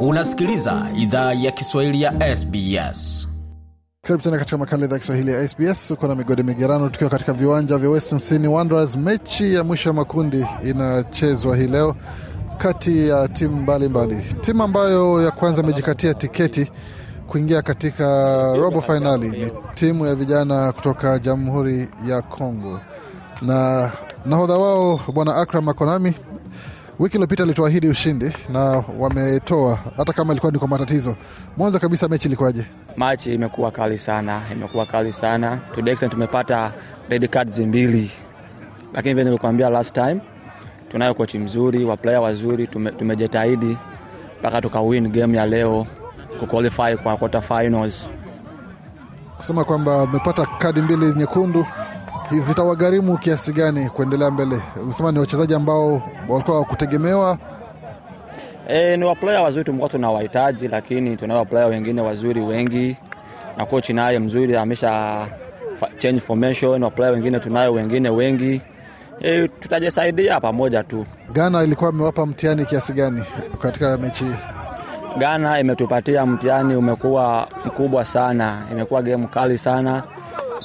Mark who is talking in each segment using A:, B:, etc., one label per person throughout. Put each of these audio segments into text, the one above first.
A: Unasikiliza idhaa ya Kiswahili ya SBS.
B: Karibu tena katika makala idhaa ya Kiswahili ya SBS. Uko na migode migerano, tukiwa katika viwanja vya Western Sydney Wanderers. Mechi ya mwisho ya makundi inachezwa hii leo kati ya timu mbalimbali. Timu ambayo ya kwanza imejikatia tiketi kuingia katika robo fainali ni timu ya vijana kutoka Jamhuri ya Congo, na nahodha wao Bwana Akram Makonami wiki iliyopita alituahidi ushindi na wametoa, hata kama ilikuwa ni kwa matatizo. Mwanzo kabisa, mechi ilikuwaje?
C: Machi imekuwa kali sana, imekuwa kali sana to the extent tumepata red cards mbili, lakini vile nilikuambia last time, tunayo kochi mzuri, waplaya wazuri, tume, tumejitahidi mpaka tukawin game ya leo kuqualify kwa quarter finals.
B: Kusema kwamba umepata kadi mbili nyekundu, zitawagharimu kiasi gani kuendelea mbele? Umesema ni wachezaji ambao walikuwa wakutegemewa.
C: E, ni waplaya wazuri tumekuwa tunawahitaji, lakini tunao waplaya wengine wazuri wengi, na kochi naye mzuri amesha change formation. Waplaya wengine tunayo wengine wengi e, tutajisaidia pamoja tu.
B: Ghana ilikuwa imewapa mtihani kiasi gani katika mechi hii?
C: Ghana imetupatia mtihani, umekuwa mkubwa sana, imekuwa game kali sana.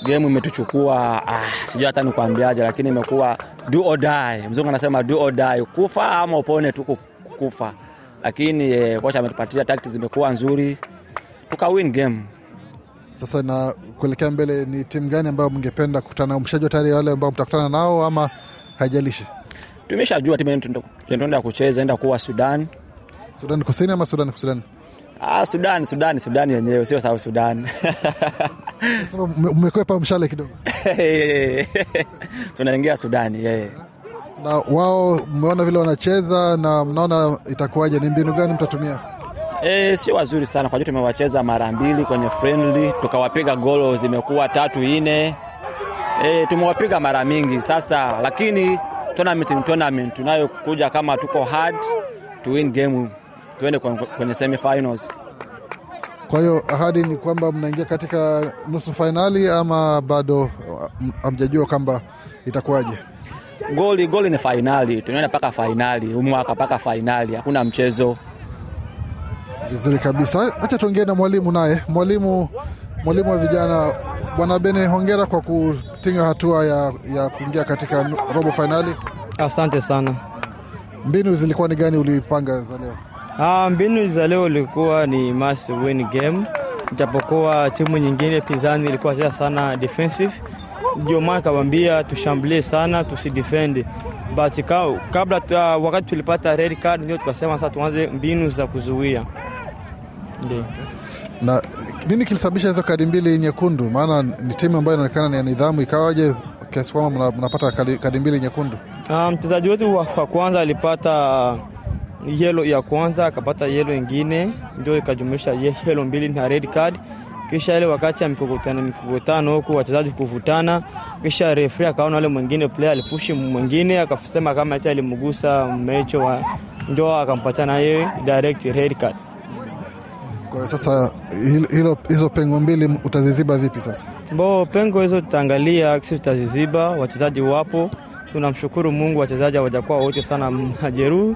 C: Game imetuchukua ah, sijui hata nikuambiaje, lakini imekuwa do or die. Mzungu anasema do or die, kufa ama upone tu kufa, lakini eh, kocha ametupatia tactics zimekuwa nzuri, tuka win game.
B: Sasa na kuelekea mbele, ni timu gani ambayo mngependa kukutana nao? Mshajua tayari wale ambao mtakutana nao ama haijalishi?
C: Tumeshajua timu tunaenda kucheza enda kuwa Sudan.
B: Sudan Kusini ama Sudan Kusini?
C: Ah, Sudan, Sudan, Sudan yenyewe sio South Sudan.
B: Sasa mme- mmekwepa mshale kidogo,
C: tunaingia Sudani yeye.
B: na wao mmeona vile wanacheza na mnaona itakuwaje? Ni mbinu gani mtatumia?
C: E, sio wazuri sana kwa hiyo tumewacheza mara mbili kwenye friendly tukawapiga golo zimekuwa tatu ine. E, tumewapiga mara mingi sasa, lakini tournament tournament tunayokuja kama tuko hard to win game tuende kwenye, kwenye semifinals.
B: Kwa hiyo ahadi ni kwamba mnaingia katika nusu fainali ama bado hamjajua kwamba itakuwaje?
C: Goli goli ni fainali, tunaenda mpaka fainali umwaka, mpaka fainali, hakuna mchezo.
B: Vizuri kabisa. Acha tuongee na mwalimu naye, mwalimu mwalimu wa vijana Bwana Bene, hongera kwa kutinga hatua ya, ya kuingia katika robo fainali.
D: Asante sana.
B: Mbinu zilikuwa ni gani ulipanga za leo?
D: Ah, mbinu za leo ilikuwa ni must win game, japokuwa timu nyingine pinzani ilikuwa cheza sana defensive, ndio maana kawambia tushambulie sana tusidefend, but kabla tu, wakati tulipata red card ndio tukasema sasa tuanze mbinu za kuzuia ndio.
B: Na nini kilisababisha hizo kadi mbili nyekundu? Maana ni timu ambayo inaonekana ni ya nidhamu, ikawaje kiasi kwamba mnapata kadi, mbili nyekundu?
D: Mchezaji mchezaji wetu wa, wa kwanza alipata yelo ya kwanza akapata yelo ingine ndio ikajumuisha ye- yelo mbili na red card. Kisha ile wakati ya mikokotano mikokotano huku wachezaji kuvutana, kisha referee akaona wale mwingine player alipushi mwingine akasema kama acha alimgusa mecho wa ndio akampatia na yeye direct red card.
B: Kwa sasa hilo, hilo, hizo pengo mbili utaziziba vipi sasa?
D: Bo pengo hizo tutaangalia, sisi tutaziziba, wachezaji wapo. Tunamshukuru Mungu, wachezaji hawajakuwa wote sana majeruhi,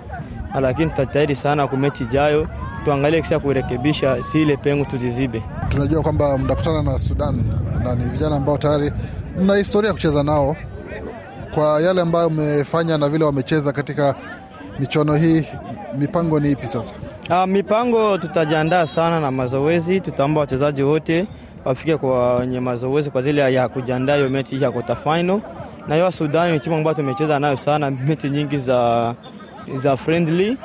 D: lakini tutajitahidi sana kwa mechi ijayo, tuangalie kisa kurekebisha zile pengo tuzizibe.
B: Tunajua kwamba mnakutana na Sudan na ni vijana ambao tayari mna historia ya kucheza nao. Kwa yale ambayo mmefanya na vile wamecheza katika michuano hii, mipango ni ipi sasa?
D: Ah, mipango tutajiandaa sana na mazoezi, tutaomba wachezaji wote wafike kwenye mazoezi kwa ajili ya kujiandaa hiyo mechi ya quarter final. Na hiyo Sudan ni timu ambayo tumecheza nayo sana mechi nyingi za za friendly.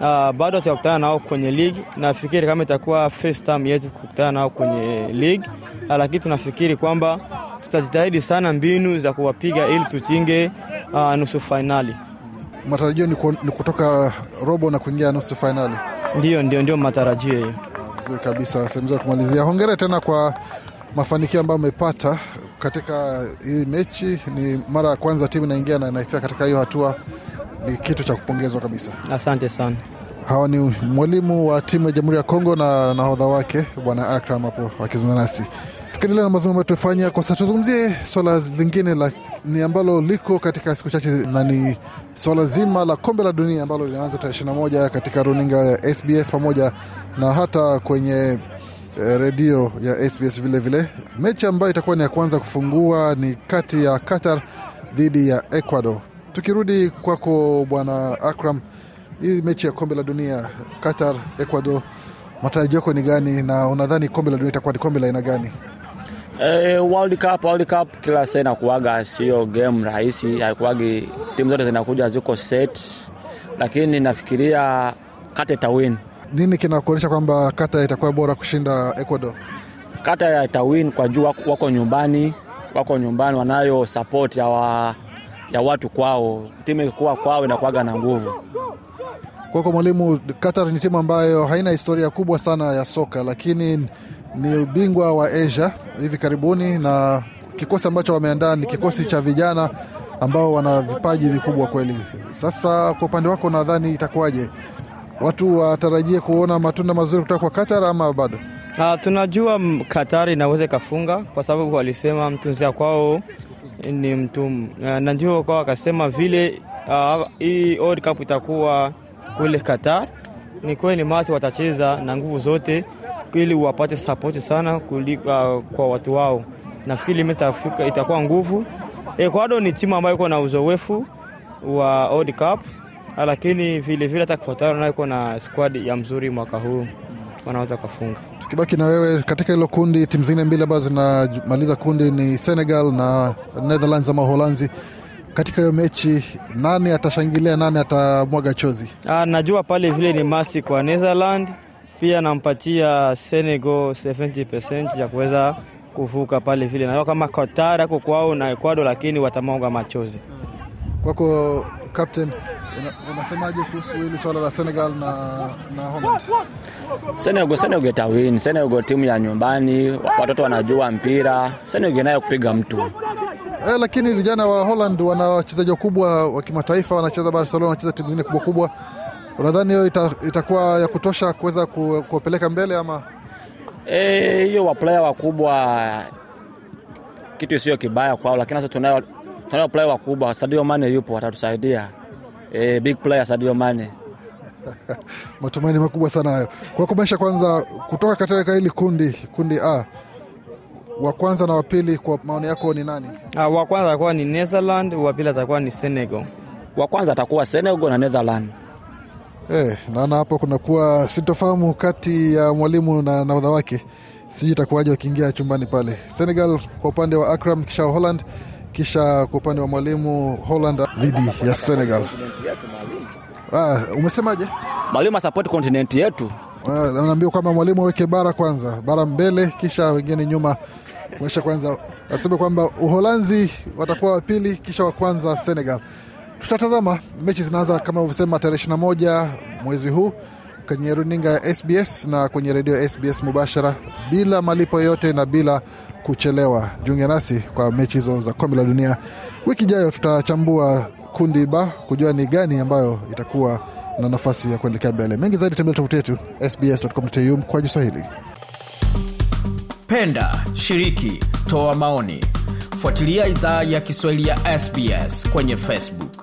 D: Uh, bado tutakutana nao kwenye ligi. Nafikiri kama itakuwa first time yetu kukutana nao kwenye league, Ah, lakini tunafikiri kwamba tutajitahidi sana mbinu za kuwapiga ili tuchinge uh, nusu fainali.
B: Matarajio ni kutoka robo na kuingia nusu fainali.
D: Ndio, ndio, ndio matarajio hiyo.
B: Vizuri kabisa, sehemu za kumalizia. Hongera tena kwa mafanikio ambayo umepata katika hii mechi. Ni mara ya kwanza timu inaingia na inaifika katika hiyo hatua, ni kitu cha kupongezwa kabisa.
D: Asante sana.
B: Hawa ni mwalimu wa timu ya Jamhuri ya Kongo na nahodha wake Bwana Akram hapo akizungumza nasi. Tukiendelea na mazungumzo ambayo tumefanya kwa sasa, tuzungumzie swala lingine la ni ambalo liko katika siku chache na ni swala zima la kombe la dunia ambalo linaanza tarehe 21 katika runinga ya SBS pamoja na hata kwenye eh, redio ya SBS vile vile. Mechi ambayo itakuwa ni ya kwanza kufungua ni kati ya Qatar dhidi ya Ecuador. Tukirudi kwako Bwana Akram, hii mechi ya kombe la dunia Qatar Ecuador, matarajio yako ni gani, na unadhani kombe la dunia itakuwa ni kombe la aina gani?
C: Eh, World Cup, World Cup kila saa inakuwaga sio game rahisi, haikuwagi timu zote zinakuja ziko set, lakini nafikiria Qatar itawin.
B: Nini kinakuonyesha kwamba Qatar itakuwa bora kushinda Ecuador?
C: Qatar itawin kwa juu wako, wako nyumbani, wako nyumbani, wanayo support ya, wa, ya watu kwao. Timu ikikuwa kwao inakuwaga na nguvu.
B: Kwako mwalimu, Qatar ni timu ambayo haina historia kubwa sana ya soka, lakini ni ubingwa wa Asia hivi karibuni, na kikosi ambacho wameandaa ni kikosi cha vijana ambao wana vipaji vikubwa kweli. Sasa kwa upande wako, nadhani itakuwaje? Watu watarajie kuona matunda mazuri kutoka kwa Qatar ama bado?
D: Uh, tunajua Qatar Katari inaweza ikafunga kwa sababu walisema mtunzia kwao ni mtu uh, na ndio kwa wakasema vile uh, hii World Cup itakuwa kule Qatar. Ni kweli mati watacheza na nguvu zote ili wapate sapoti sana kuli, uh, kwa watu wao. Nafikiri mechi Afrika itakuwa nguvu. Ecuador ni timu ambayo iko na uzoefu wa World Cup, lakini vile vile hata Qatar nayo iko na squad ya mzuri mwaka huu, wanaweza kufunga.
B: Tukibaki na wewe katika hilo kundi, timu zingine mbili ambazo zinamaliza kundi ni Senegal na Netherlands ama Uholanzi. Katika hiyo mechi, nani atashangilia, nani atamwaga chozi?
D: Aa, najua pale vile ni masi kwa Netherland, pia nampatia Senegal 70% ya kuweza kuvuka pale vile. Najua kama Qatar ako kwao na Ecuador, lakini watamwaga machozi.
B: Kwako captain, unasemaje kuhusu hili swala la Senegal na, na Holland?
C: Senegal, Senegal itawin. Senegal timu ya nyumbani, watoto wanajua mpira. Senegal inayo kupiga mtu.
B: Eh, lakini vijana wa Holland wana wachezaji wakubwa wa kimataifa, wanacheza Barcelona, wanacheza timu zingine kubwa kubwa. Unadhani hiyo ita, itakuwa ya kutosha kuweza ku- kuwapeleka mbele ama?
C: hiyo? hiyo waplaya wakubwa kitu sio kibaya kwao, lakini sasa tunayo tunayo player wakubwa. Sadio Mane yupo, watatusaidia. Eh, big player Sadio Mane.
B: Matumaini makubwa sana hayo. Kwa kumaanisha kwanza, kutoka katika hili kundi kundi A, wa kwanza na wa pili, kwa maoni yako ni nani?
D: Ah, wa kwanza atakuwa ni Netherland, wa pili atakuwa ni Senegal.
C: Wa kwanza atakuwa Senegal na Netherland.
B: Eh, naona hapo kunakuwa sintofahamu kati ya mwalimu na nahodha wake, sijui itakuwaje wakiingia chumbani pale. Senegal kwa upande wa Akram, kisha Holland, kisha kwa upande wa mwalimu Holland dhidi ya Senegal. Ah, umesemaje?
C: Mwalimu support continent yetu.
B: Ah, Anaambia kwamba mwalimu aweke bara kwanza, bara mbele, kisha wengine nyuma. Kuonyesha kwanza, aseme kwamba Uholanzi watakuwa wa pili, kisha wa kwanza Senegal. Tutatazama mechi zinaanza kama ulivyosema tarehe 21 mwezi huu kwenye runinga ya SBS na kwenye redio SBS mubashara bila malipo yote na bila kuchelewa. Jiunge nasi kwa mechi hizo za kombe la dunia. Wiki ijayo tutachambua kundi ba kujua ni gani ambayo itakuwa na nafasi ya kuelekea mbele. Mengi zaidi tembelea tovuti yetu sbs.com.au mkwaju Swahili.
A: Penda, shiriki, toa maoni. Fuatilia idhaa ya Kiswahili ya SBS kwenye Facebook.